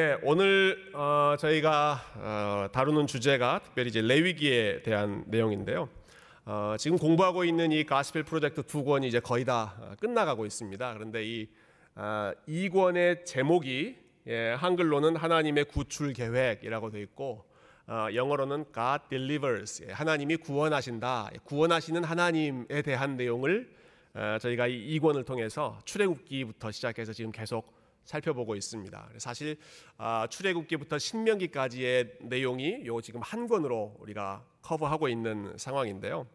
네, 오늘 어, 저희가 어, 다루는 주제가 특별히 이제 레위기에 대한 내용인데요. 어, 지금 공부하고 있는 이 가스펠 프로젝트 두 권이 이제 거의 다 어, 끝나가고 있습니다. 그런데 이, 어, 이 권의 제목이 예, 한글로는 하나님의 구출 계획이라고 되어 있고 어, 영어로는 God delivers 예, 하나님이 구원하신다 예, 구원하시는 하나님에 대한 내용을 어, 저희가 이, 이 권을 통해서 출애굽기부터 시작해서 지금 계속 살펴보고 있습니다. 사실 아, 출애굽기부터 신명기까지의 내용이 요 지금 한 권으로 우리가 커버하고 있는 상황인데요.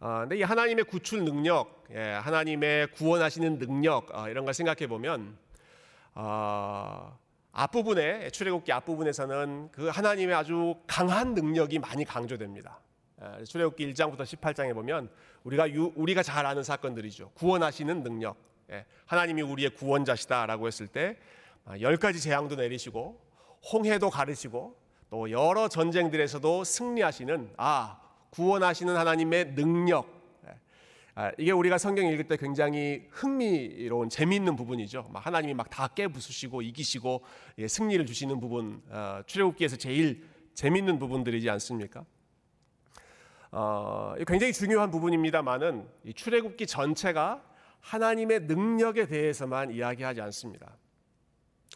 아, 근데 이 하나님의 구출 능력, 예, 하나님의 구원하시는 능력 아, 이런 걸 생각해 보면 앞부분에 출애굽기 앞부분에서는 그 하나님의 아주 강한 능력이 많이 강조됩니다. 출애굽기 1장부터 18장에 보면 우리가 유, 우리가 잘 아는 사건들이죠. 구원하시는 능력. 예, 하나님이 우리의 구원자시다라고 했을 때 아, 열 가지 재앙도 내리시고 홍해도 가르시고 또 여러 전쟁들에서도 승리하시는 아 구원하시는 하나님의 능력 예, 아, 이게 우리가 성경 읽을 때 굉장히 흥미로운 재미있는 부분이죠. 하나님이 막 다 깨부수시고 이기시고 예, 승리를 주시는 부분 어, 출애굽기에서 제일 재미있는 부분들이지 않습니까? 어, 굉장히 중요한 부분입니다만은 이 출애굽기 전체가 하나님의 능력에 대해서만 이야기하지 않습니다.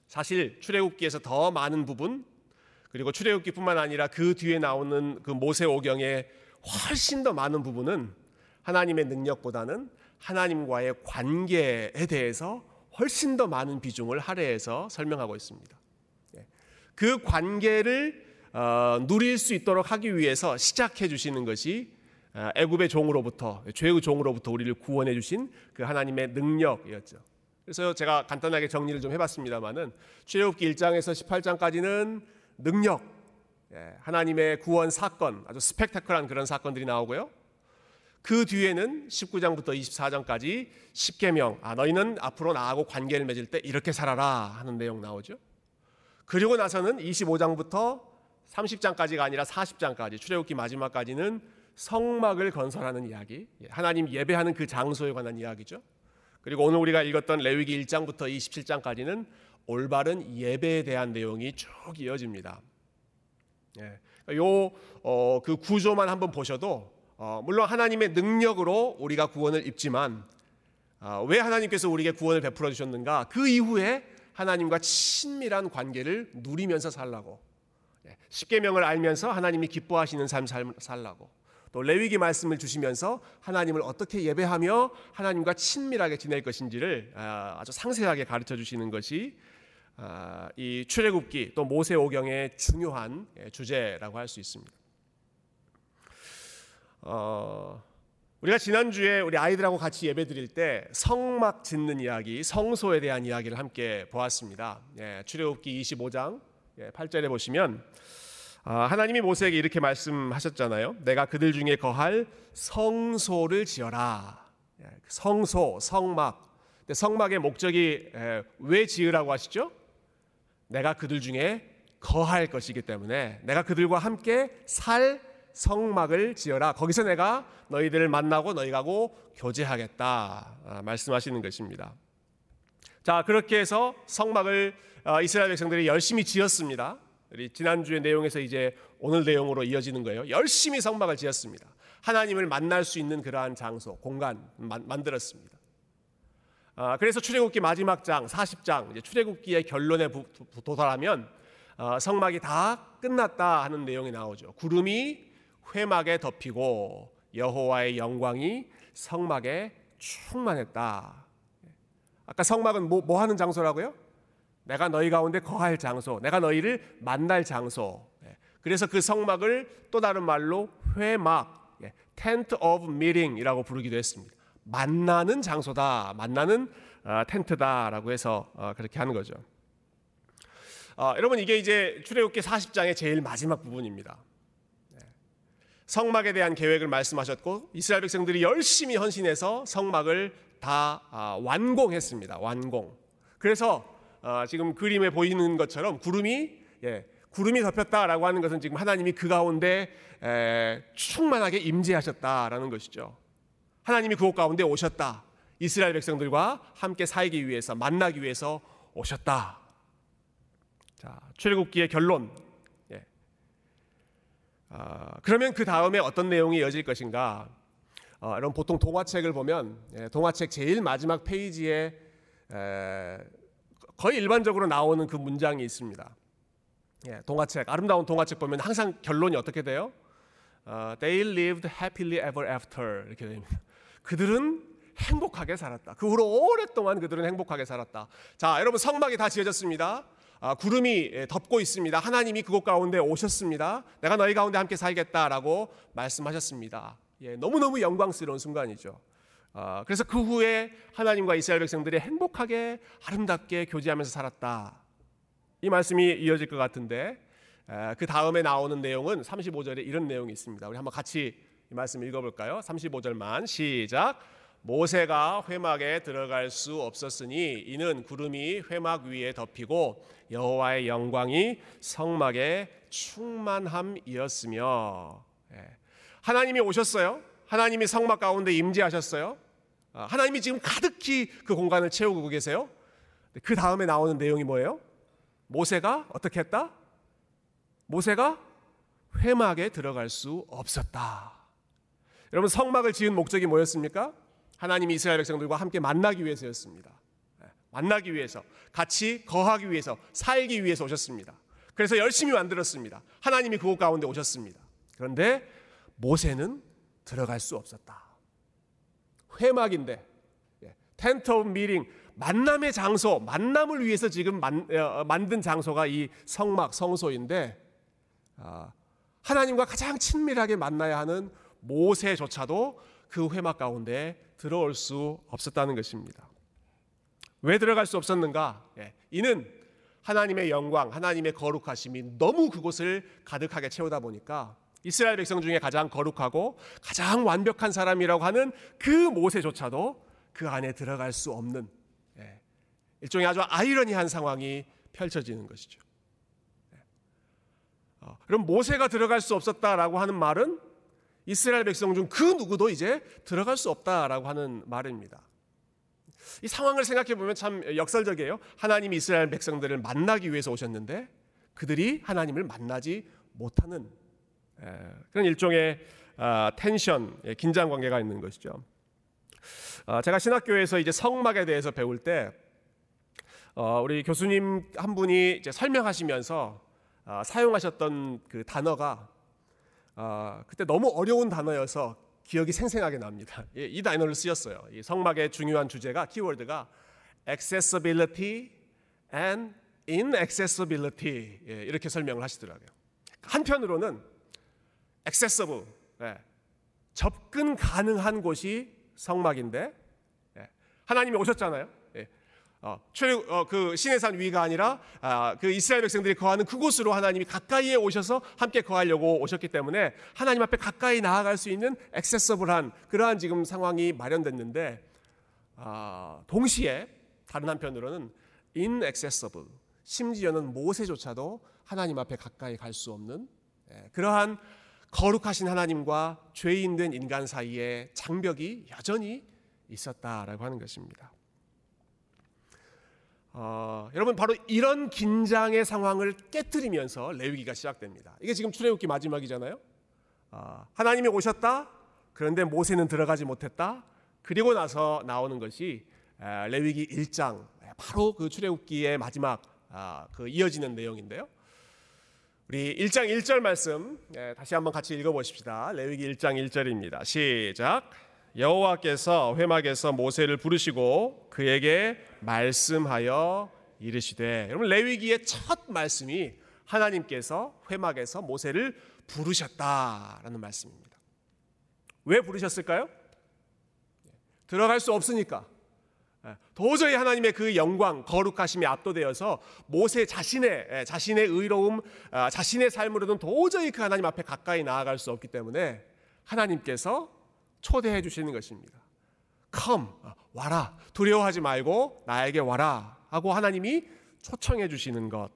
사실 출애굽기에서 더 많은 부분 그리고 출애굽기뿐만 아니라 그 뒤에 나오는 그 모세 오경의 훨씬 더 많은 부분은 하나님의 능력보다는 하나님과의 관계에 대해서 훨씬 더 많은 비중을 할애해서 설명하고 있습니다. 예. 그 관계를 어, 누릴 수 있도록 하기 위해서 시작해 주시는 것이 아, 애굽의 종으로부터 죄의 종으로부터 우리를 구원해 주신 그 하나님의 능력이었죠. 그래서 제가 간단하게 정리를 좀 해봤습니다만은 출애굽기 1장에서 18장까지는 능력, 예, 하나님의 구원 사건, 아주 스펙타클한 그런 사건들이 나오고요. 그 뒤에는 19장부터 24장까지 10계명, 아 너희는 앞으로 나하고 관계를 맺을 때 이렇게 살아라 하는 내용 나오죠. 그리고 나서는 25장부터 30장까지가 아니라 40장까지 출애굽기 마지막까지는 성막을 건설하는 이야기, 예, 하나님 예배하는 그 장소에 관한 이야기죠. 그리고 오늘 우리가 읽었던 레위기 1장부터 27장까지는 올바른 예배에 대한 내용이 쭉 이어집니다. 예, 요그 어, 그 구조만 한번 보셔도 어, 물론 하나님의 능력으로 우리가 구원을 입지만 어, 왜 하나님께서 우리에게 구원을 베풀어 주셨는가? 그 이후에 하나님과 친밀한 관계를 누리면서 살라고 예, 십계명을 알면서 하나님이 기뻐하시는 삶 살라고 또 레위기 말씀을 주시면서 하나님을 어떻게 예배하며 하나님과 친밀하게 지낼 것인지를 아, 아주 상세하게 가르쳐 주시는 것이 아, 이 출애굽기 또 모세오경의 중요한 예, 주제라고 할 수 있습니다. 어, 우리가 지난주에 우리 아이들하고 같이 예배 드릴 때 성막 짓는 이야기, 성소에 대한 이야기를 함께 보았습니다. 예, 출애굽기 25장 8절에 예, 보시면 아, 하나님이 모세에게 이렇게 말씀하셨잖아요. 내가 그들 중에 거할 성소를 지어라. 예, 성소, 성막. 성막의 목적이 왜 지으라고 하시죠? 내가 그들 중에 거할 것이기 때문에 내가 그들과 함께 살 성막을 지어라. 거기서 내가 너희들을 만나고 너희하고 교제하겠다. 아, 말씀하시는 것입니다. 자, 그렇게 해서 성막을 어, 이스라엘 백성들이 열심히 지었습니다. 우리 지난주의 내용에서 이제 오늘 내용으로 이어지는 거예요. 열심히 성막을 지었습니다. 하나님을 만날 수 있는 그러한 장소, 공간 만들었습니다. 아, 그래서 출애굽기 마지막 장 40장 이제 출애굽기의 결론에 도달하면 어, 성막이 다 끝났다 하는 내용이 나오죠. 구름이 회막에 덮이고 여호와의 영광이 성막에 충만했다. 아까 성막은 뭐, 뭐 하는 장소라고요? 내가 너희 가운데 거할 장소, 내가 너희를 만날 장소. 예. 그래서 그 성막을 또 다른 말로 회막, 예, tent of meeting이라고 부르기도 했습니다. 만나는 장소다, 만나는 어, 텐트다라고 해서 어, 그렇게 하는 거죠. 어, 여러분 이게 이제 출애굽기 40장의 제일 마지막 부분입니다. 예. 성막에 대한 계획을 말씀하셨고 이스라엘 백성들이 열심히 헌신해서 성막을 다 아, 완공했습니다. 완공. 그래서 어, 지금 그림에 보이는 것처럼 구름이 예, 구름이 덮였다라고 하는 것은 지금 하나님이 그 가운데 에, 충만하게 임재하셨다라는 것이죠. 하나님이 그곳 가운데 오셨다. 이스라엘 백성들과 함께 살기 위해서 만나기 위해서 오셨다. 자, 출애굽기의 결론. 예. 아, 그러면 그 다음에 어떤 내용이 이어질 것인가? 어, 여러분 보통 동화책을 보면 예, 동화책 제일 마지막 페이지에 에, 거의 일반적으로 나오는 그 문장이 있습니다. 예, 동화책 아름다운 동화책 보면 항상 결론이 어떻게 돼요? 어, They lived happily ever after 이렇게 됩니다. 그들은 행복하게 살았다. 그 후로 오랫동안 그들은 행복하게 살았다. 자, 여러분 성막이 다 지어졌습니다. 아, 구름이 예, 덮고 있습니다. 하나님이 그곳 가운데 오셨습니다. 내가 너희 가운데 함께 살겠다라고 말씀하셨습니다. 예, 너무너무 영광스러운 순간이죠. 아, 그래서 그 후에 하나님과 이스라엘 백성들이 행복하게 아름답게 교제하면서 살았다. 이 말씀이 이어질 것 같은데 에, 그 다음에 나오는 내용은 35절에 이런 내용이 있습니다. 우리 한번 같이 이 말씀 읽어볼까요? 35절만 시작. 모세가 회막에 들어갈 수 없었으니 이는 구름이 회막 위에 덮이고 여호와의 영광이 성막에 충만함이었으며 예. 하나님이 오셨어요. 하나님이 성막 가운데 임재하셨어요. 아, 하나님이 지금 가득히 그 공간을 채우고 계세요. 그 다음에 나오는 내용이 뭐예요? 모세가 어떻게 했다? 모세가 회막에 들어갈 수 없었다. 여러분 성막을 지은 목적이 뭐였습니까? 하나님이 이스라엘 백성들과 함께 만나기 위해서였습니다. 예, 만나기 위해서, 같이 거하기 위해서, 살기 위해서 오셨습니다. 그래서 열심히 만들었습니다. 하나님이 그곳 가운데 오셨습니다. 그런데 모세는 들어갈 수 없었다. 회막인데, tent of meeting, 만남의 장소, 만남을 위해서 지금 만, 어, 만든 장소가 이 성막, 성소인데, 아, 하나님과 가장 친밀하게 만나야 하는 모세조차도 그 회막 가운데 들어올 수 없었다는 것입니다. 왜 들어갈 수 없었는가? 예, 이는 하나님의 영광, 하나님의 거룩하심이 너무 그곳을 가득하게 채우다 보니까 이스라엘 백성 중에 가장 거룩하고 가장 완벽한 사람이라고 하는 그 모세조차도 그 안에 들어갈 수 없는 예, 일종의 아주 아이러니한 상황이 펼쳐지는 것이죠. 예. 어, 그럼 모세가 들어갈 수 없었다라고 하는 말은 이스라엘 백성 중 그 누구도 이제 들어갈 수 없다라고 하는 말입니다. 이 상황을 생각해 보면 참 역설적이에요. 하나님이 이스라엘 백성들을 만나기 위해서 오셨는데 그들이 하나님을 만나지 못하는 그런 일종의 아, 텐션, 예, 긴장 관계가 있는 것이죠. 아, 제가 신학교에서 이제 성막에 대해서 배울 때 어, 우리 교수님 한 분이 설명하시면서 아, 사용하셨던 그 단어가 그때 너무 어려운 단어여서 기억이 생생하게 납니다. 이 단어를 쓰였어요. 이 성막의 중요한 주제가 키워드가 accessibility and inaccessibility 예, 이렇게 설명을 하시더라고요. 한편으로는 accessible. 예, 접근 가능한 곳이 성막인데 예, 하나님이 오셨잖아요. 어, 출애 어, 그 시내산 위가 아니라 아, 그 이스라엘 백성들이 거하는 그곳으로 하나님이 가까이에 오셔서 함께 거하려고 오셨기 때문에 하나님 앞에 가까이 나아갈 수 있는 액세서블한 그러한 지금 상황이 마련됐는데 아, 동시에 다른 한편으로는 inaccessible 심지어는 모세조차도 하나님 앞에 가까이 갈 수 없는 예, 그러한 거룩하신 하나님과 죄인 된 인간 사이에 장벽이 여전히 있었다라고 하는 것입니다. 어, 여러분 바로 이런 긴장의 상황을 깨뜨리면서 레위기가 시작됩니다. 이게 지금 출애굽기 마지막이잖아요. 어, 하나님이 오셨다. 그런데 모세는 들어가지 못했다. 그리고 나서 나오는 것이 에, 레위기 1장 바로 그 출애굽기의 마지막 아, 그 이어지는 내용인데요. 우리 1장 1절 말씀 에, 다시 한번 같이 읽어보십시다. 레위기 1장 1절입니다. 시작. 여호와께서 회막에서 모세를 부르시고 그에게 말씀하여 이르시되 여러분 레위기의 첫 말씀이 하나님께서 회막에서 모세를 부르셨다라는 말씀입니다. 왜 부르셨을까요? 들어갈 수 없으니까. 도저히 하나님의 그 영광, 거룩하심에 압도되어서 모세 자신의 자신의 의로움, 아, 자신의 삶으로는 도저히 그 하나님 앞에 가까이 나아갈 수 없기 때문에 하나님께서 초대해 주시는 것입니다. come 와라 두려워하지 말고 나에게 와라 하고 하나님이 초청해 주시는 것.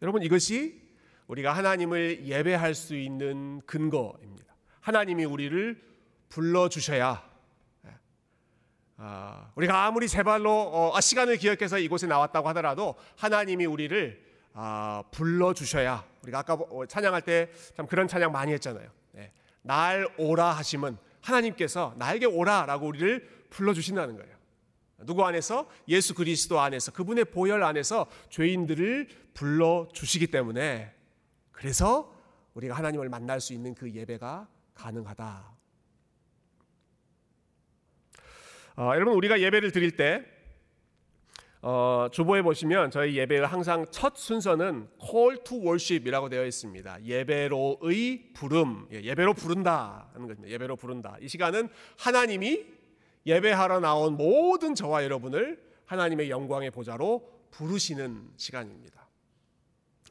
여러분 이것이 우리가 하나님을 예배할 수 있는 근거입니다. 하나님이 우리를 불러 주셔야 아, 우리가 아무리 제발로 어, 아, 시간을 기억해서 이곳에 나왔다고 하더라도 하나님이 우리를 아, 불러 주셔야 우리가 아까 어, 찬양할 때 참 그런 찬양 많이 했잖아요. 예. 날 오라 하심은 하나님께서 나에게 오라라고 우리를 불러 주신다는 거예요. 누구 안에서 예수 그리스도 안에서 그분의 보혈 안에서 죄인들을 불러 주시기 때문에 그래서 우리가 하나님을 만날 수 있는 그 예배가 가능하다. 어, 여러분 우리가 예배를 드릴 때 어, 주보에 보시면 저희 예배의 항상 첫 순서는 call to worship이라고 되어 있습니다. 예배로의 부름, 예, 예배로 부른다 하는 겁니다. 예배로 부른다. 이 시간은 하나님이 예배하러 나온 모든 저와 여러분을 하나님의 영광의 보좌로 부르시는 시간입니다.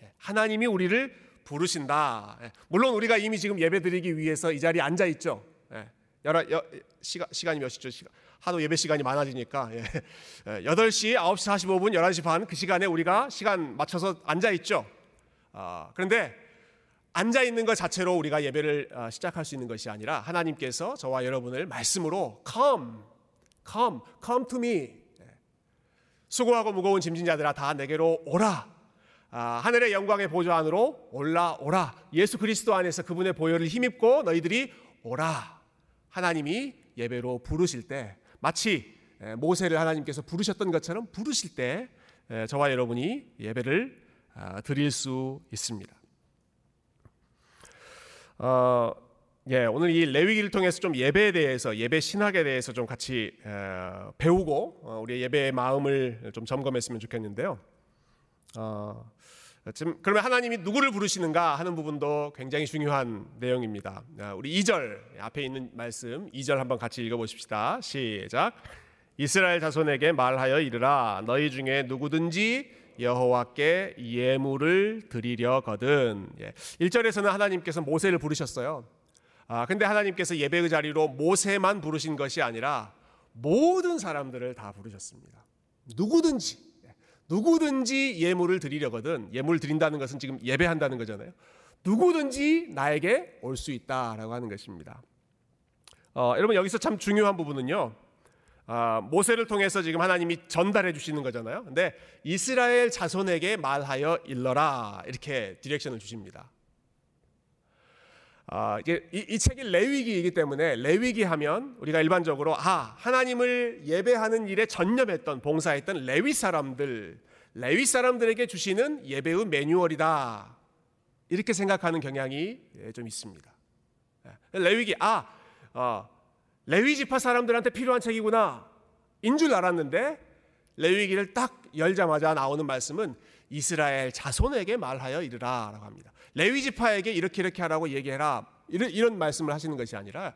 예, 하나님이 우리를 부르신다. 예, 물론 우리가 이미 지금 예배드리기 위해서 이 자리에 앉아 있죠. 여러 여, 시간 시간이 몇 시죠? 시간. 하도 예배 시간이 많아지니까 예. 8시, 9시 45분, 11시 반 그 시간에 우리가 시간 맞춰서 앉아 있죠. 아, 그런데 앉아 있는 것 자체로 우리가 예배를 아, 시작할 수 있는 것이 아니라 하나님께서 저와 여러분을 말씀으로 come, come, come to me. 수고하고 무거운 짐진 자들아 다 내게로 오라. 아, 하늘의 영광의 보좌 안으로 올라오라. 예수 그리스도 안에서 그분의 보혈을 힘입고 너희들이 오라. 하나님이 예배로 부르실 때 마치 모세를 하나님께서 부르셨던 것처럼 부르실 때 저와 여러분이 예배를 아, 드릴 수 있습니다. 어, 예, 오늘 이 레위기를 통해서 좀 예배에 대해서 예배 신학에 대해서 좀 같이 어, 배우고 어, 우리의 예배의 마음을 좀 점검했으면 좋겠는데요. 어, 지금 그러면 하나님이 누구를 부르시는가 하는 부분도 굉장히 중요한 내용입니다. 아, 우리 2절 앞에 있는 말씀 2절 한번 같이 읽어 보십시다. 시작. 이스라엘 자손에게 말하여 이르라 너희 중에 누구든지 여호와께 예물을 드리려거든. 예. 1절에서는 하나님께서 모세를 부르셨어요. 아, 근데 하나님께서 예배의 자리로 모세만 부르신 것이 아니라 모든 사람들을 다 부르셨습니다. 누구든지 누구든지 예물을 드리려거든 예물 드린다는 것은 지금 예배한다는 거잖아요. 누구든지 나에게 올 수 있다라고 하는 것입니다. 어, 여러분 여기서 참 중요한 부분은요. 아, 모세를 통해서 지금 하나님이 전달해 주시는 거잖아요. 근데 이스라엘 자손에게 말하여 일러라 이렇게 디렉션을 주십니다. 아, 이게 이, 이, 책이 레위기이기 때문에 레위기 하면 우리가 일반적으로 아 하나님을 예배하는 일에 전념했던 봉사했던 레위 사람들 레위 사람들에게 주시는 예배의 매뉴얼이다 이렇게 생각하는 경향이 예, 좀 있습니다. 예, 레위기 아 어, 레위 지파 사람들한테 필요한 책이구나 인 줄 알았는데 레위기를 딱 열자마자 나오는 말씀은 이스라엘 자손에게 말하여 이르라라고 합니다. 레위 지파에게 이렇게 이렇게 하라고 얘기해라. 이런, 이런 말씀을 하시는 것이 아니라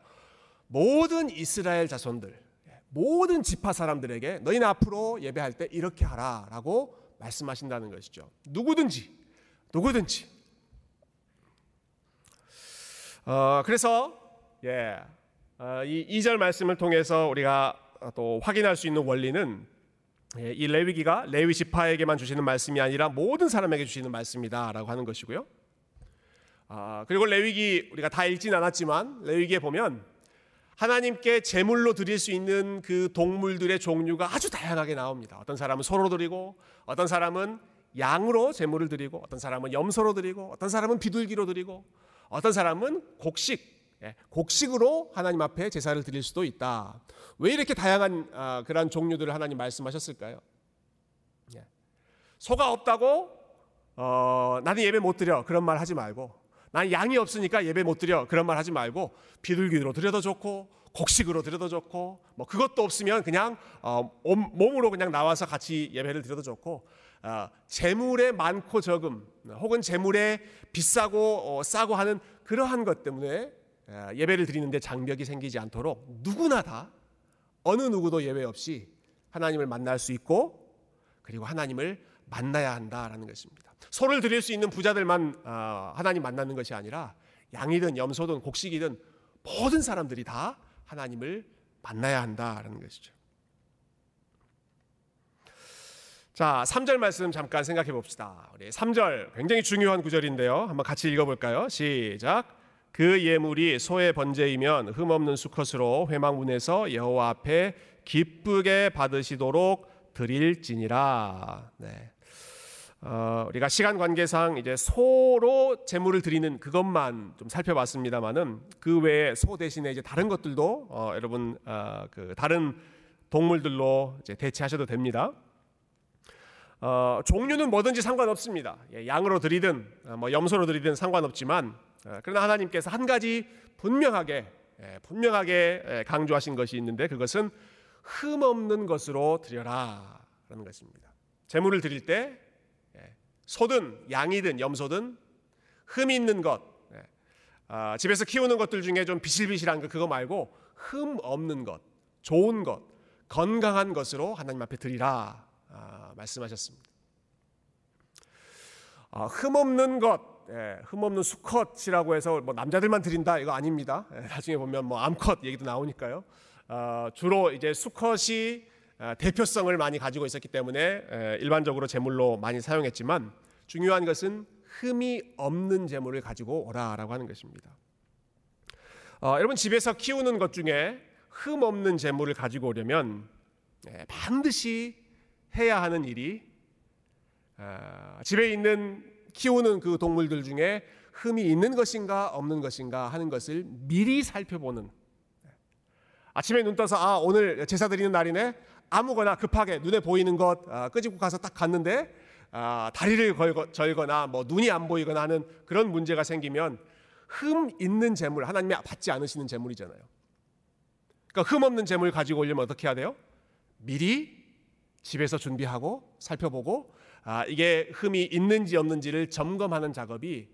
모든 이스라엘 자손들, 모든 지파 사람들에게 너희는 앞으로 예배할 때 이렇게 하라라고 말씀하신다는 것이죠. 누구든지, 누구든지. 어, 그래서 예, 어, 이 2절 말씀을 통해서 우리가 또 확인할 수 있는 원리는 예, 이 레위기가 레위 지파에게만 주시는 말씀이 아니라 모든 사람에게 주시는 말씀이다라고 하는 것이고요. 아, 그리고 레위기 우리가 다 읽진 않았지만 레위기에 보면 하나님께 제물로 드릴 수 있는 그 동물들의 종류가 아주 다양하게 나옵니다. 어떤 사람은 소로 드리고 어떤 사람은 양으로 제물을 드리고 어떤 사람은 염소로 드리고 어떤 사람은 비둘기로 드리고 어떤 사람은 곡식 예, 곡식으로 하나님 앞에 제사를 드릴 수도 있다. 왜 이렇게 다양한 아, 그러한 종류들을 하나님 말씀하셨을까요? 예. 소가 없다고 어, 나는 예배 못 드려 그런 말 하지 말고 난 양이 없으니까 예배 못 드려. 그런 말 하지 말고 비둘기로 드려도 좋고 곡식으로 드려도 좋고 뭐 그것도 없으면 그냥 어, 몸으로 그냥 나와서 같이 예배를 드려도 좋고 어, 재물의 많고 적음 혹은 재물의 비싸고 어, 싸고 하는 그러한 것 때문에 어, 예배를 드리는데 장벽이 생기지 않도록 누구나 다 어느 누구도 예외 없이 하나님을 만날 수 있고 그리고 하나님을 만나야 한다라는 것입니다. 소를 드릴 수 있는 부자들만 어, 하나님 만나는 것이 아니라 양이든 염소든 곡식이든 모든 사람들이 다 하나님을 만나야 한다라는 것이죠. 자, 3절 말씀 잠깐 생각해 봅시다. 우리 3절 굉장히 중요한 구절인데요. 한번 같이 읽어 볼까요? 시작. 그 예물이 소의 번제이면 흠없는 수컷으로 회막문에서 여호와 앞에 기쁘게 받으시도록 드릴지니라. 네. 어, 우리가 시간 관계상 이제 소로 제물을 드리는 그것만 좀 살펴봤습니다만은 그 외에 소 대신에 이제 다른 것들도 어, 여러분 어, 그 다른 동물들로 이제 대체하셔도 됩니다. 어, 종류는 뭐든지 상관없습니다. 예, 양으로 드리든 어, 뭐 염소로 드리든 상관없지만 어, 그러나 하나님께서 한 가지 분명하게 예, 분명하게 예, 강조하신 것이 있는데 그것은 흠 없는 것으로 드려라라는 것입니다. 제물을 드릴 때 예, 소든 양이든 염소든 흠 있는 것 예, 아, 집에서 키우는 것들 중에 좀 비실비실한 거 그거 말고 흠 없는 것, 좋은 것, 건강한 것으로 하나님 앞에 드리라 아, 말씀하셨습니다. 아, 흠 없는 것, 예, 흠 없는 수컷이라고 해서 뭐 남자들만 드린다 이거 아닙니다. 예, 나중에 보면 뭐 암컷 얘기도 나오니까요. 아, 주로 이제 수컷이 아, 대표성을 많이 가지고 있었기 때문에 예, 일반적으로 제물로 많이 사용했지만 중요한 것은 흠이 없는 제물을 가지고 오라라고 하는 것입니다. 어, 여러분 집에서 키우는 것 중에 흠 없는 제물을 가지고 오려면 예, 반드시 해야 하는 일이 아, 집에 있는 키우는 그 동물들 중에 흠이 있는 것인가 없는 것인가 하는 것을 미리 살펴보는 아침에 눈 떠서 아 오늘 제사 드리는 날이네 아무거나 급하게 눈에 보이는 것 아, 끄집고 가서 딱 갔는데 아, 다리를 절거나 뭐 눈이 안 보이거나 하는 그런 문제가 생기면 흠 있는 재물 하나님이 받지 않으시는 재물이잖아요. 그러니까 흠 없는 재물 가지고 오려면 어떻게 해야 돼요? 미리 집에서 준비하고 살펴보고 아, 이게 흠이 있는지 없는지를 점검하는 작업이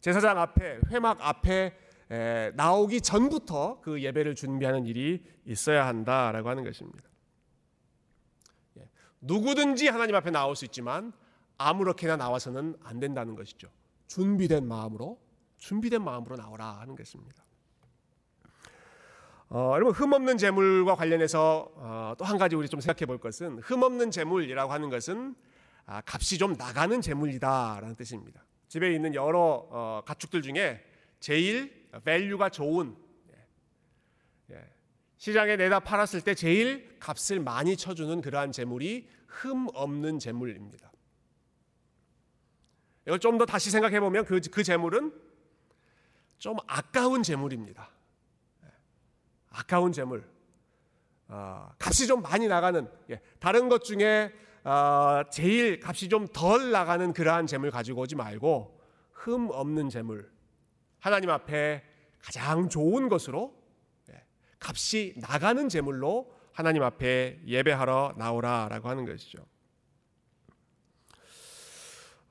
제사장 앞에 회막 앞에 에, 나오기 전부터 그 예배를 준비하는 일이 있어야 한다라고 하는 것입니다. 예, 누구든지 하나님 앞에 나올 수 있지만 아무렇게나 나와서는 안 된다는 것이죠. 준비된 마음으로 준비된 마음으로 나오라 하는 것입니다. 어, 여러분 흠 없는 제물과 관련해서 어, 또 한 가지 우리 좀 생각해 볼 것은 흠 없는 제물이라고 하는 것은 아, 값이 좀 나가는 제물이다라는 뜻입니다. 집에 있는 여러 어, 가축들 중에 제일 value가 좋은 예, 예, 시장에 내다 팔았을 때 제일 값을 많이 쳐주는 그러한 제물이 흠 없는 제물입니다. 이걸 좀 더 다시 생각해 보면 그, 그 재물은 좀 아까운 재물입니다. 예, 아까운 재물. 어, 값이 좀 많이 나가는 예, 다른 것 중에 어, 제일 값이 좀 덜 나가는 그러한 재물 가지고 오지 말고 흠 없는 재물 하나님 앞에 가장 좋은 것으로 예, 값이 나가는 재물로 하나님 앞에 예배하러 나오라라고 하는 것이죠.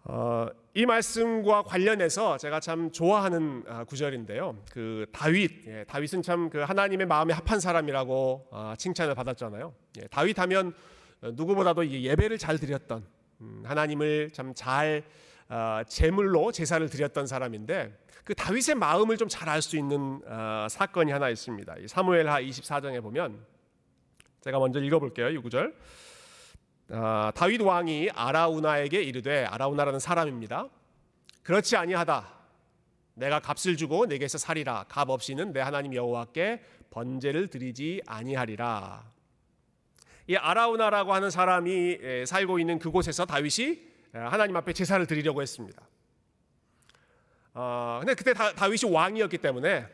어, 이 말씀과 관련해서 제가 참 좋아하는 아, 구절인데요. 그 다윗, 예, 다윗은 참 그 하나님의 마음에 합한 사람이라고 아, 칭찬을 받았잖아요. 예, 다윗 하면 누구보다도 예배를 잘 드렸던 음, 하나님을 참잘 아, 제물로 제사를 드렸던 사람인데 그 다윗의 마음을 좀 잘 알 수 있는 아, 사건이 하나 있습니다. 사무엘하 24장에 보면 제가 먼저 읽어볼게요. 이 구절. 아, 다윗 왕이 아라우나에게 이르되 아라우나라는 사람입니다. 그렇지 아니하다. 내가 값을 주고 내게서 살이라. 값 없이는 내 하나님 여호와께 번제를 드리지 아니하리라. 이 아라우나라고 하는 사람이 살고 있는 그곳에서 다윗이 하나님 앞에 제사를 드리려고 했습니다. 어, 근데 그때 다, 윗이 왕이었기 때문에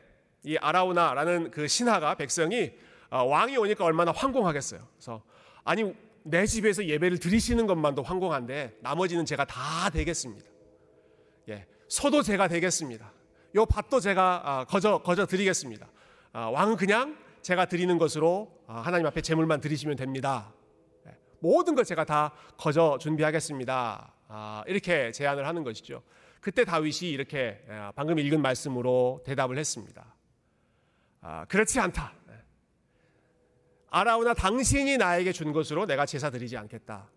이 아라우나라는 그 신하가 백성이 어, 왕이 오니까 얼마나 황공하겠어요. 그래서 아니 내 집에서 예배를 드리시는 것만도 황공한데 나머지는 제가 다 되겠습니다. 예, 소도 제가 되겠습니다. 요 밭도 제가 아, 거저 거저 드리겠습니다. 아, 왕은 그냥 제가 드리는 것으로 아, 하나님 앞에 제물만 드리시면 됩니다. 예, 모든 걸 제가 다 거저 준비하겠습니다. 이렇게 제안을 하는 것이죠. 그때 다윗이 이렇게 예, 방금 읽은 말씀으로 대답을 했습니다. 아, 그렇지 않다. 예. 아라우나 당신이 나에게 준 것으로 내가 제사 드리지 않겠다.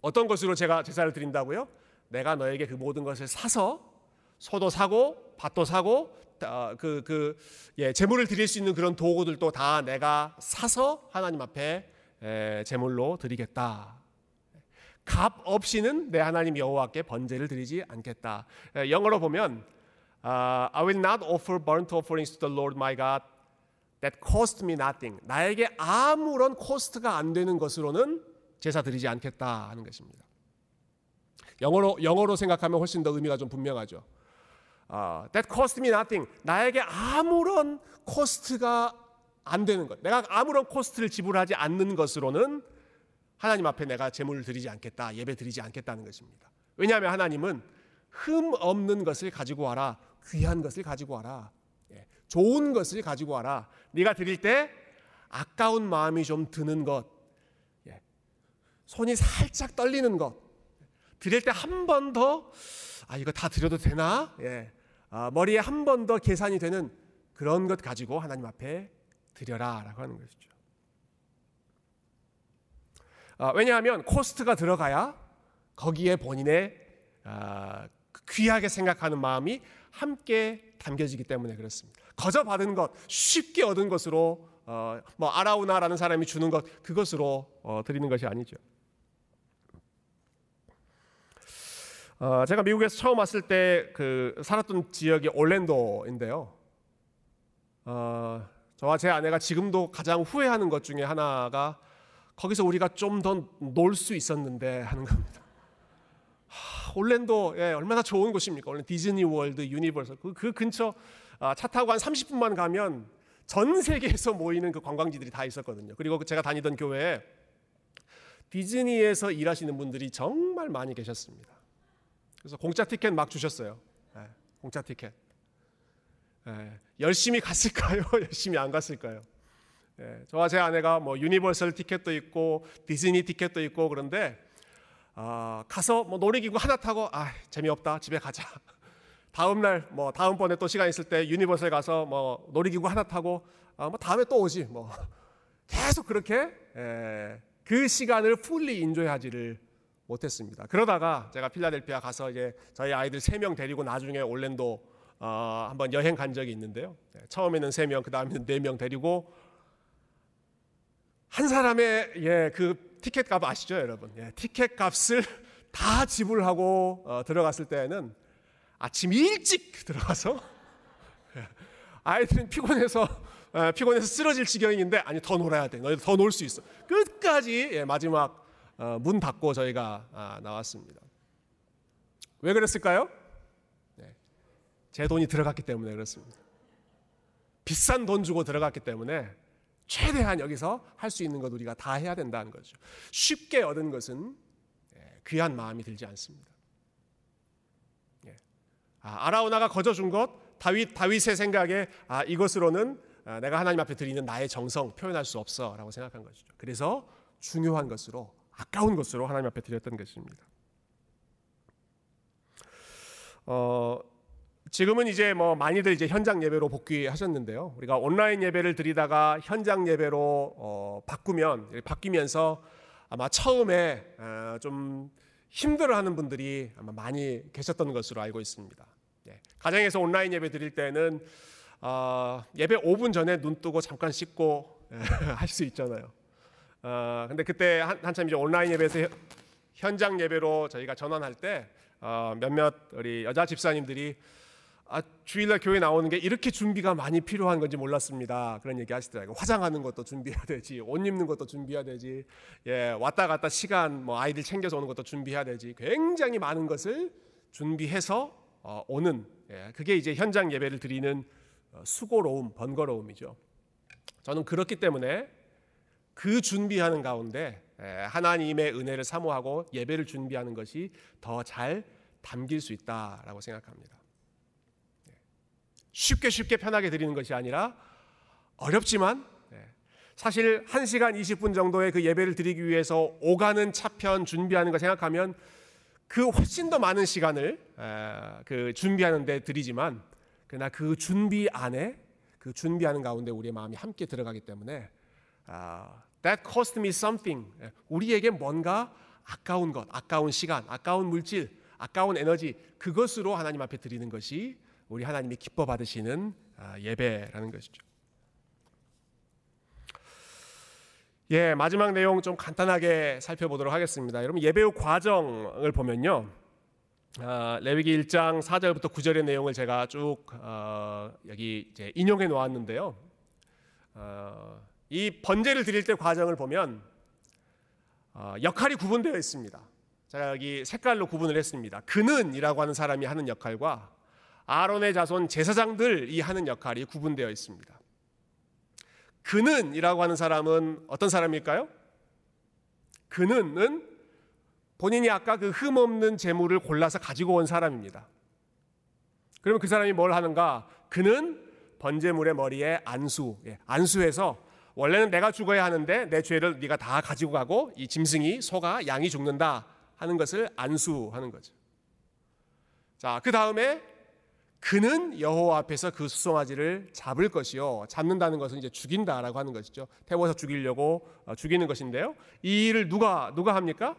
어떤 것으로 제가 제사를 드린다고요? 내가 너에게 그 모든 것을 사서 소도 사고 밭도 사고 그그 그, 예, 제물을 드릴 수 있는 그런 도구들도 다 내가 사서 하나님 앞에 에, 제물로 드리겠다. 값 없이는 내 하나님 여호와께 번제를 드리지 않겠다. 영어로 보면 uh, I will not offer burnt offerings to the Lord my God that cost me nothing. 나에게 아무런 cost가 안 되는 것으로는 제사 드리지 않겠다 하는 것입니다. 영어로 영어로 생각하면 훨씬 더 의미가 좀 분명하죠. 아, that cost me nothing. 나에게 아무런 cost가 안 되는 것. 내가 아무런 cost를 지불하지 않는 것으로는 하나님 앞에 내가 제물을 드리지 않겠다. 예배 드리지 않겠다는 것입니다. 왜냐하면 하나님은 흠 없는 것을 가지고 와라. 귀한 것을 가지고 와라. 예, 좋은 것을 가지고 와라. 네가 드릴 때 아까운 마음이 좀 드는 것. 예, 손이 살짝 떨리는 것. 드릴 때 한 번 더 아, 이거 다 드려도 되나? 예. 아, 머리에 한 번 더 계산이 되는 그런 것 가지고 하나님 앞에 드려라라고 하는 것이죠. 아, 왜냐하면 코스트가 들어가야 거기에 본인의 아, 귀하게 생각하는 마음이 함께 담겨지기 때문에 그렇습니다. 거저 받은 것, 쉽게 얻은 것으로 어, 뭐 아라우나라는 사람이 주는 것 그것으로 어, 드리는 것이 아니죠. 어, 제가 미국에서 처음 왔을 때 그 살았던 지역이 올랜도인데요. 어, 저와 제 아내가 지금도 가장 후회하는 것 중에 하나가 거기서 우리가 좀 더 놀 수 있었는데 하는 겁니다. 하, 올랜도 예, 얼마나 좋은 곳입니까? 원래 디즈니 월드, 유니버설 그, 그 근처 아, 차 타고 한 30분만 가면 전 세계에서 모이는 그 관광지들이 다 있었거든요. 그리고 제가 다니던 교회에 디즈니에서 일하시는 분들이 정말 많이 계셨습니다. 그래서 공짜 티켓 막 주셨어요. 네, 공짜 티켓. 네, 열심히 갔을까요? 열심히 안 갔을까요? 네, 저와 제 아내가 뭐 유니버설 티켓도 있고 디즈니 티켓도 있고 그런데 아, 가서 뭐 놀이기구 하나 타고 아 재미없다 집에 가자. 다음 날 뭐 다음 번에 또 시간 있을 때 유니버설 가서 뭐 놀이기구 하나 타고 아, 뭐 다음에 또 오지 뭐 계속 그렇게 에, 그 시간을 fully enjoy하지를 못했습니다. 그러다가 제가 필라델피아 가서 이제 저희 아이들 세 명 데리고 나중에 올랜도 어, 한번 여행 간 적이 있는데요. 네, 처음에는 세 명, 그 다음에는 네 명 데리고 한 사람의 예, 그 티켓 값 아시죠, 여러분? 예, 티켓 값을 다 지불하고 어, 들어갔을 때는 아침 일찍 들어가서 예, 아이들은 피곤해서 어, 피곤해서 쓰러질 지경인데 아니 더 놀아야 돼. 너희들 더 놀 수 있어. 끝까지 예, 마지막 어, 문 닫고 저희가 아, 나왔습니다. 왜 그랬을까요? 네, 제 돈이 들어갔기 때문에 그렇습니다. 비싼 돈 주고 들어갔기 때문에 최대한 여기서 할 수 있는 것 우리가 다 해야 된다는 거죠. 쉽게 얻은 것은 예, 귀한 마음이 들지 않습니다. 예. 아, 아라우나가 거저 준 것, 다윗 다윗의 생각에 아, 이것으로는 아, 내가 하나님 앞에 드리는 나의 정성 표현할 수 없어라고 생각한 것이죠. 그래서 중요한 것으로 아까운 것으로 하나님 앞에 드렸던 것입니다. 어, 지금은 이제 뭐 많이들 이제 현장 예배로 복귀하셨는데요. 우리가 온라인 예배를 드리다가 현장 예배로 어, 바꾸면 바뀌면서 아마 처음에 어, 좀 힘들어하는 분들이 아마 많이 계셨던 것으로 알고 있습니다. 예. 가정에서 온라인 예배 드릴 때는 어, 예배 5분 전에 눈 뜨고 잠깐 씻고 예, 할수 있잖아요. 어, 근데 그때 한, 한참 이제 온라인 예배에서 현장 예배로 저희가 전환할 때 어, 몇몇 우리 여자 집사님들이 아, 주일날 교회 나오는 게 이렇게 준비가 많이 필요한 건지 몰랐습니다. 그런 얘기 하시더라고요. 화장하는 것도 준비해야 되지, 옷 입는 것도 준비해야 되지, 예, 왔다 갔다 시간, 뭐 아이들 챙겨서 오는 것도 준비해야 되지. 굉장히 많은 것을 준비해서 어, 오는, 예, 그게 이제 현장 예배를 드리는 어, 수고로움, 번거로움이죠. 저는 그렇기 때문에 그 준비하는 가운데 예, 하나님의 은혜를 사모하고 예배를 준비하는 것이 더 잘 담길 수 있다라고 생각합니다. 쉽게 쉽게 편하게 드리는 것이 아니라 어렵지만 네. 사실 1시간 20분 정도의 그 예배를 드리기 위해서 오가는 차편 준비하는 거 생각하면 그 훨씬 더 많은 시간을 그 준비하는 데 드리지만 그러나 그 준비 안에 그 준비하는 가운데 우리의 마음이 함께 들어가기 때문에 아, that cost me something 우리에게 뭔가 아까운 것, 아까운 시간, 아까운 물질, 아까운 에너지 그것으로 하나님 앞에 드리는 것이 우리 하나님이 기뻐 받으시는 아, 예배라는 것이죠. 예, 마지막 내용 좀 간단하게 살펴보도록 하겠습니다. 여러분 예배 후 과정을 보면요. 아, 레위기 1장 4절부터 9절의 내용을 제가 쭉 어, 여기 이제 인용해 놓았는데요. 어, 이 번제를 드릴 때 과정을 보면 어, 역할이 구분되어 있습니다. 제가 여기 색깔로 구분을 했습니다. 그는이라고 하는 사람이 하는 역할과 아론의 자손 제사장들이 하는 역할이 구분되어 있습니다. 그는이라고 하는 사람은 어떤 사람일까요? 그는은 본인이 아까 그 흠없는 재물을 골라서 가지고 온 사람입니다. 그러면 그 사람이 뭘 하는가? 그는 번제물의 머리에 안수, 예, 안수해서 원래는 내가 죽어야 하는데 내 죄를 네가 다 가지고 가고 이 짐승이 소가 양이 죽는다 하는 것을 안수하는 거죠. 자, 그 다음에 그는 여호와 앞에서 그 수송아지를 잡을 것이요. 잡는다는 것은 이제 죽인다라고 하는 것이죠. 태워서 죽이려고 어, 죽이는 것인데요. 이 일을 누가 누가 합니까?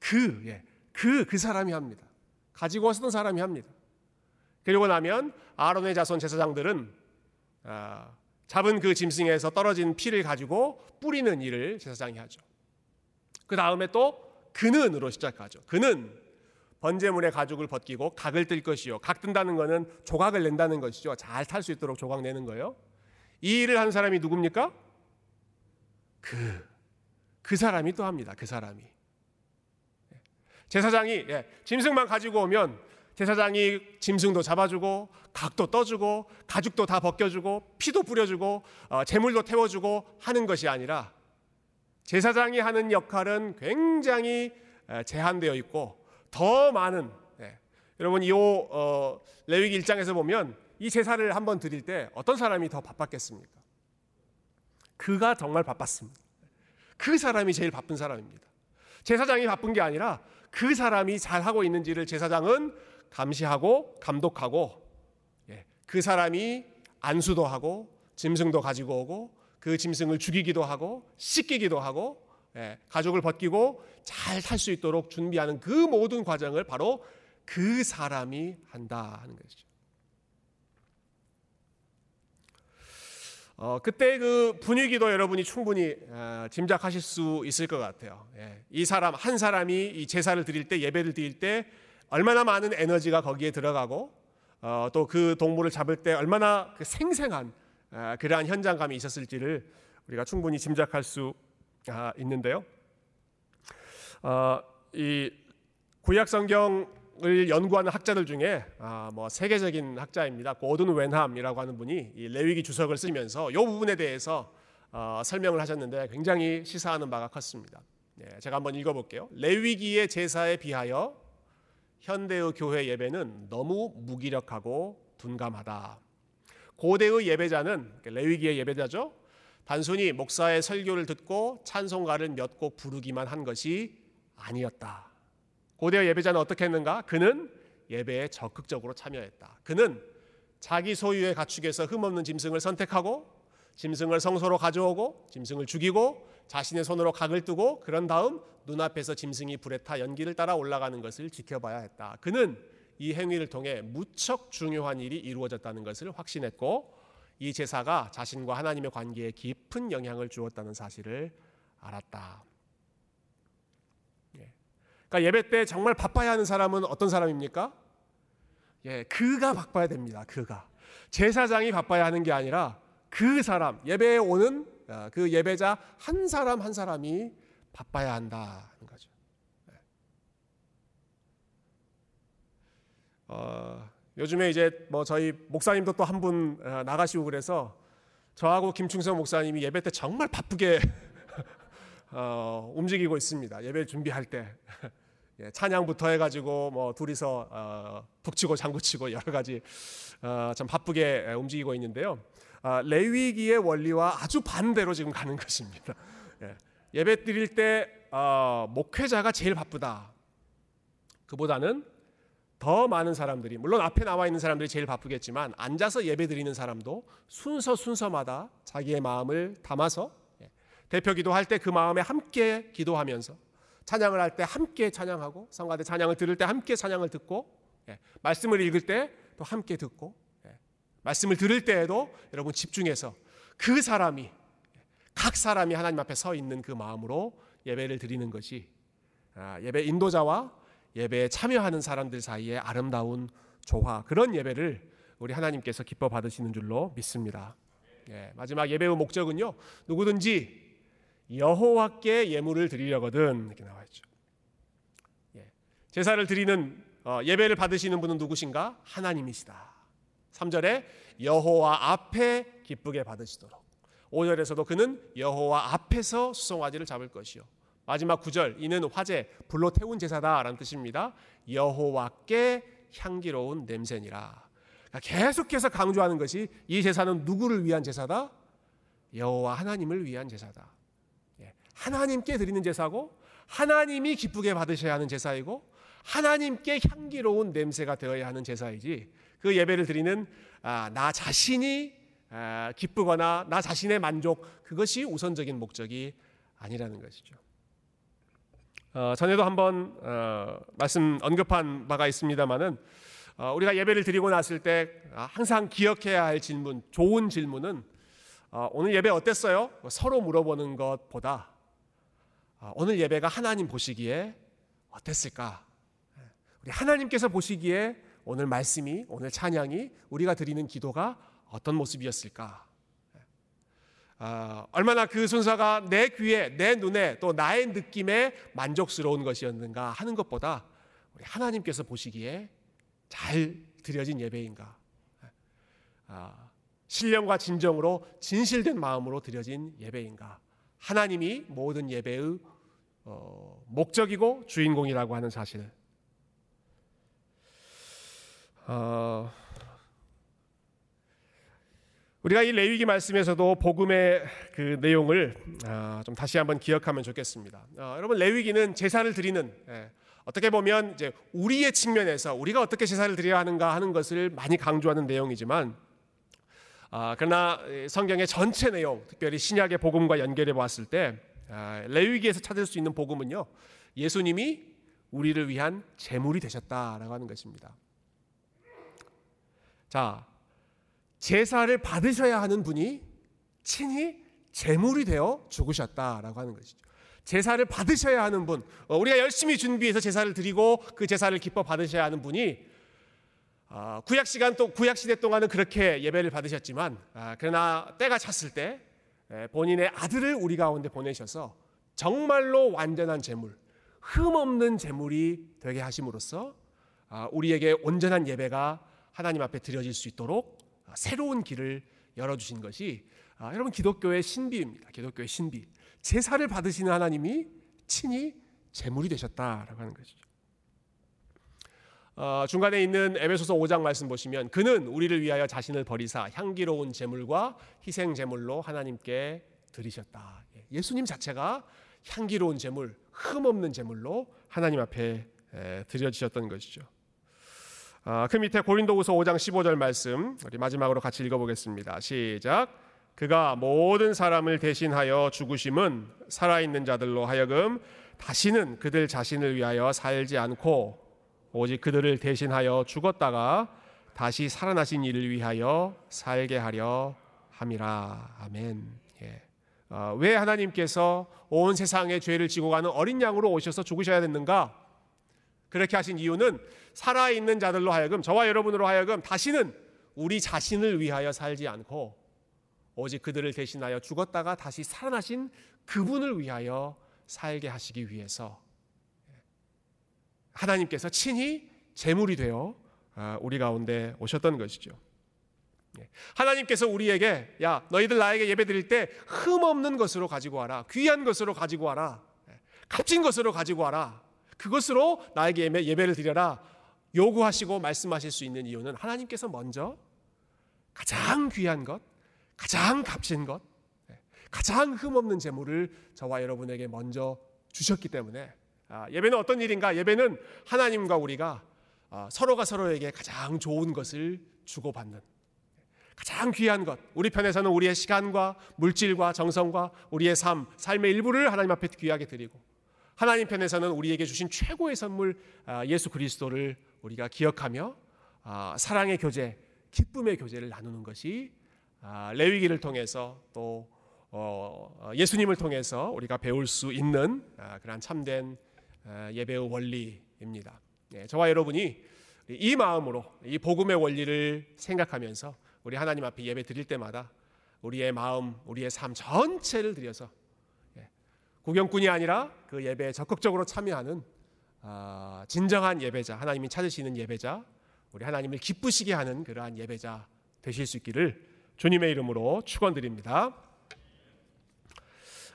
그, 예, 그, 그 사람이 합니다. 가지고 왔던 사람이 합니다. 그리고 나면 아론의 자손 제사장들은 아, 잡은 그 짐승에서 떨어진 피를 가지고 뿌리는 일을 제사장이 하죠. 그 다음에 또 그는으로 시작하죠. 그는 번제물의 가죽을 벗기고 각을 뜰 것이요. 각 뜬다는 것은 조각을 낸다는 것이죠. 잘 탈 수 있도록 조각 내는 거예요. 이 일을 한 사람이 누굽니까? 그, 그 사람이 또 합니다. 그 사람이. 제사장이 예, 짐승만 가지고 오면 제사장이 짐승도 잡아주고 각도 떠주고 가죽도 다 벗겨주고 피도 뿌려주고 어, 재물도 태워주고 하는 것이 아니라 제사장이 하는 역할은 굉장히 제한되어 있고 더 많은 네. 여러분 이 어, 레위기 1장에서 보면 이 제사를 한번 드릴 때 어떤 사람이 더 바빴겠습니까? 그가 정말 바빴습니다. 그 사람이 제일 바쁜 사람입니다. 제사장이 바쁜 게 아니라 그 사람이 잘 하고 있는지를 제사장은 감시하고 감독하고 예, 그 사람이 안수도 하고 짐승도 가지고 오고 그 짐승을 죽이기도 하고 씻기기도 하고 예, 가족을 벗기고 잘 살 수 있도록 준비하는 그 모든 과정을 바로 그 사람이 한다 하는 것이죠. 어, 그때 그 분위기도 여러분이 충분히 어, 짐작하실 수 있을 것 같아요. 예, 이 사람 한 사람이 이 제사를 드릴 때 예배를 드릴 때 얼마나 많은 에너지가 거기에 들어가고 어, 또 그 동물을 잡을 때 얼마나 그 생생한 어, 그러한 현장감이 있었을지를 우리가 충분히 짐작할 수 아, 있는데요. 어, 이 구약 성경을 연구하는 학자들 중에 아, 뭐 세계적인 학자입니다. 고든 웬함이라고 하는 분이 이 레위기 주석을 쓰면서 이 부분에 대해서 어, 설명을 하셨는데 굉장히 시사하는 바가 컸습니다. 네, 제가 한번 읽어볼게요. 레위기의 제사에 비하여 현대의 교회 예배는 너무 무기력하고 둔감하다. 고대의 예배자는 레위기의 예배자죠. 단순히 목사의 설교를 듣고 찬송가를 몇 곡 부르기만 한 것이 아니었다. 고대 예배자는 어떻게 했는가? 그는 예배에 적극적으로 참여했다. 그는 자기 소유의 가축에서 흠없는 짐승을 선택하고 짐승을 성소로 가져오고 짐승을 죽이고 자신의 손으로 각을 뜨고 그런 다음 눈앞에서 짐승이 불에 타 연기를 따라 올라가는 것을 지켜봐야 했다. 그는 이 행위를 통해 무척 중요한 일이 이루어졌다는 것을 확신했고 이 제사가 자신과 하나님의 관계에 깊은 영향을 주었다는 사실을 알았다. 예. 그러니까 예배 때 정말 바빠야 하는 사람은 어떤 사람입니까? 예, 그가 바빠야 됩니다. 그가 제사장이 바빠야 하는 게 아니라 그 사람 예배에 오는 어, 그 예배자 한 사람 한 사람이 바빠야 한다는 거죠. 예. 어, 요즘에 이제 뭐 저희 목사님도 또 한분 어, 나가시고 그래서 저하고 김충성 목사님이 예배 때 정말 바쁘게 어, 움직이고 있습니다. 예배 준비할 때 예, 찬양부터 해가지고 뭐 둘이서 어, 북치고 장구치고 여러 가지 어, 참 바쁘게 움직이고 있는데요. 아, 레위기의 원리와 아주 반대로 지금 가는 것입니다. 예, 예배 드릴 때 어, 목회자가 제일 바쁘다. 그보다는 더 많은 사람들이 물론 앞에 나와 있는 사람들이 제일 바쁘겠지만 앉아서 예배 드리는 사람도 순서 순서마다 자기의 마음을 담아서 예, 대표 기도할 때 그 마음에 함께 기도하면서 찬양을 할 때 함께 찬양하고 성가대 찬양을 들을 때 함께 찬양을 듣고 예, 말씀을 읽을 때 또 함께 듣고 예, 말씀을 들을 때에도 여러분 집중해서 그 사람이 각 사람이 하나님 앞에 서 있는 그 마음으로 예배를 드리는 것이 아, 예배 인도자와 예배에 참여하는 사람들 사이에 아름다운 조화 그런 예배를 우리 하나님께서 기뻐 받으시는 줄로 믿습니다. 예, 마지막 예배의 목적은요 누구든지 여호와께 예물을 드리려거든 이렇게 나와 있죠. 제사를 드리는 어, 예배를 받으시는 분은 누구신가? 하나님이시다. 3절에 여호와 앞에 기쁘게 받으시도록. 5절에서도 그는 여호와 앞에서 수송아지를 잡을 것이요. 마지막 9절 이는 화재 불로 태운 제사다라는 뜻입니다. 여호와께 향기로운 냄새니라. 그러니까 계속해서 강조하는 것이 이 제사는 누구를 위한 제사다? 여호와 하나님을 위한 제사다. 예, 하나님께 드리는 제사고 하나님이 기쁘게 받으셔야 하는 제사이고 하나님께 향기로운 냄새가 되어야 하는 제사이지 그 예배를 드리는 아, 나 자신이 아, 기쁘거나 나 자신의 만족 그것이 우선적인 목적이 아니라는 것이죠. 어, 전에도 한번 어, 말씀 언급한 바가 있습니다만은 어, 우리가 예배를 드리고 났을 때 아, 항상 기억해야 할 질문, 좋은 질문은 어, 오늘 예배 어땠어요? 서로 물어보는 것보다 어, 오늘 예배가 하나님 보시기에 어땠을까? 우리 하나님께서 보시기에 오늘 말씀이, 오늘 찬양이 우리가 드리는 기도가 어떤 모습이었을까? 아, 얼마나 그 순서가 내 귀에, 내 눈에 또 나의 느낌에 만족스러운 것이었는가 하는 것보다 우리 하나님께서 보시기에 잘 드려진 예배인가? 아, 신령과 진정으로 진실된 마음으로 드려진 예배인가? 하나님이 모든 예배의 어, 목적이고 주인공이라고 하는 사실. 어, 우리가 이 레위기 말씀에서도 복음의 그 내용을 아, 좀 다시 한번 기억하면 좋겠습니다. 어, 여러분 레위기는 제사를 드리는 예, 어떻게 보면 이제 우리의 측면에서 우리가 어떻게 제사를 드려야 하는가 하는 것을 많이 강조하는 내용이지만 아, 그러나 성경의 전체 내용, 특별히 신약의 복음과 연결해 보았을 때 아, 레위기에서 찾을 수 있는 복음은요 예수님이 우리를 위한 제물이 되셨다라고 하는 것입니다. 자, 제사를 받으셔야 하는 분이 친히 제물이 되어 죽으셨다라고 하는 것이죠. 제사를 받으셔야 하는 분, 어, 우리가 열심히 준비해서 제사를 드리고 그 제사를 기뻐 받으셔야 하는 분이 아, 구약 시간 또 구약 시대 동안은 그렇게 예배를 받으셨지만 아, 그러나 때가 찼을 때 본인의 아들을 우리 가운데 보내셔서 정말로 완전한 제물, 흠 없는 제물이 되게 하심으로써 아, 우리에게 온전한 예배가 하나님 앞에 드려질 수 있도록 새로운 길을 열어주신 것이 아, 여러분 기독교의 신비입니다. 기독교의 신비. 제사를 받으시는 하나님이 친히 제물이 되셨다라고 하는 것이죠. 어, 중간에 있는 에베소서 5장 말씀 보시면 그는 우리를 위하여 자신을 버리사 향기로운 제물과 희생 제물로 하나님께 드리셨다. 예, 예수님 자체가 향기로운 제물, 흠 없는 제물로 하나님 앞에 드려지셨던 것이죠. 아, 그 밑에 고린도후서 5장 15절 말씀 우리 마지막으로 같이 읽어보겠습니다. 시작. 그가 모든 사람을 대신하여 죽으심은 살아있는 자들로 하여금 다시는 그들 자신을 위하여 살지 않고 오직 그들을 대신하여 죽었다가 다시 살아나신 이를 위하여 살게 하려 함이라. 아멘. 예. 어, 왜 하나님께서 온 세상의 죄를 지고 가는 어린 양으로 오셔서 죽으셔야 됐는가? 그렇게 하신 이유는 살아있는 자들로 하여금 저와 여러분으로 하여금 다시는 우리 자신을 위하여 살지 않고 오직 그들을 대신하여 죽었다가 다시 살아나신 그분을 위하여 살게 하시기 위해서 하나님께서 친히 제물이 되어 아, 우리 가운데 오셨던 것이죠. 예. 하나님께서 우리에게 야 너희들 나에게 예배 드릴 때 흠 없는 것으로 가지고 와라 귀한 것으로 가지고 와라 예. 값진 것으로 가지고 와라 그것으로 나에게 예배를 드려라 요구하시고 말씀하실 수 있는 이유는 하나님께서 먼저 가장 귀한 것, 가장 값진 것, 네, 가장 흠없는 재물을 저와 여러분에게 먼저 주셨기 때문에 아, 예배는 어떤 일인가? 예배는 하나님과 우리가 아, 서로가 서로에게 가장 좋은 것을 주고받는 가장 귀한 것, 우리 편에서는 우리의 시간과 물질과 정성과 우리의 삶, 삶의 일부를 하나님 앞에 귀하게 드리고 하나님 편에서는 우리에게 주신 최고의 선물 아, 예수 그리스도를 우리가 기억하며 아, 사랑의 교제, 기쁨의 교제를 나누는 것이 아, 레위기를 통해서 또 어, 예수님을 통해서 우리가 배울 수 있는 그런 참된 예배의 원리입니다. 예, 저와 여러분이 이 마음으로 이 복음의 원리를 생각하면서 우리 하나님 앞에 예배 드릴 때마다 우리의 마음, 우리의 삶 전체를 들여서 구경꾼이 아니라 그 예배에 적극적으로 참여하는 아, 진정한 예배자, 하나님이 찾으시는 예배자, 우리 하나님을 기쁘시게 하는 그러한 예배자 되실 수 있기를 주님의 이름으로 축원드립니다.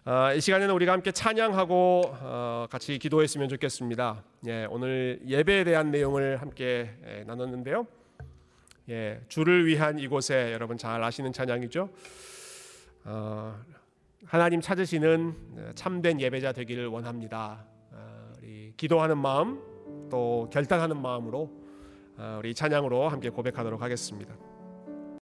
아, 이 시간에는 우리가 함께 찬양하고 어, 같이 기도했으면 좋겠습니다. 예, 오늘 예배에 대한 내용을 함께 예, 나눴는데요. 예, 주를 위한 이곳에 여러분 잘 아시는 찬양이죠. 어, 하나님 찾으시는 참된 예배자 되기를 원합니다. 어, 우리 기도하는 마음 또 결단하는 마음으로 어, 우리 찬양으로 함께 고백하도록 하겠습니다.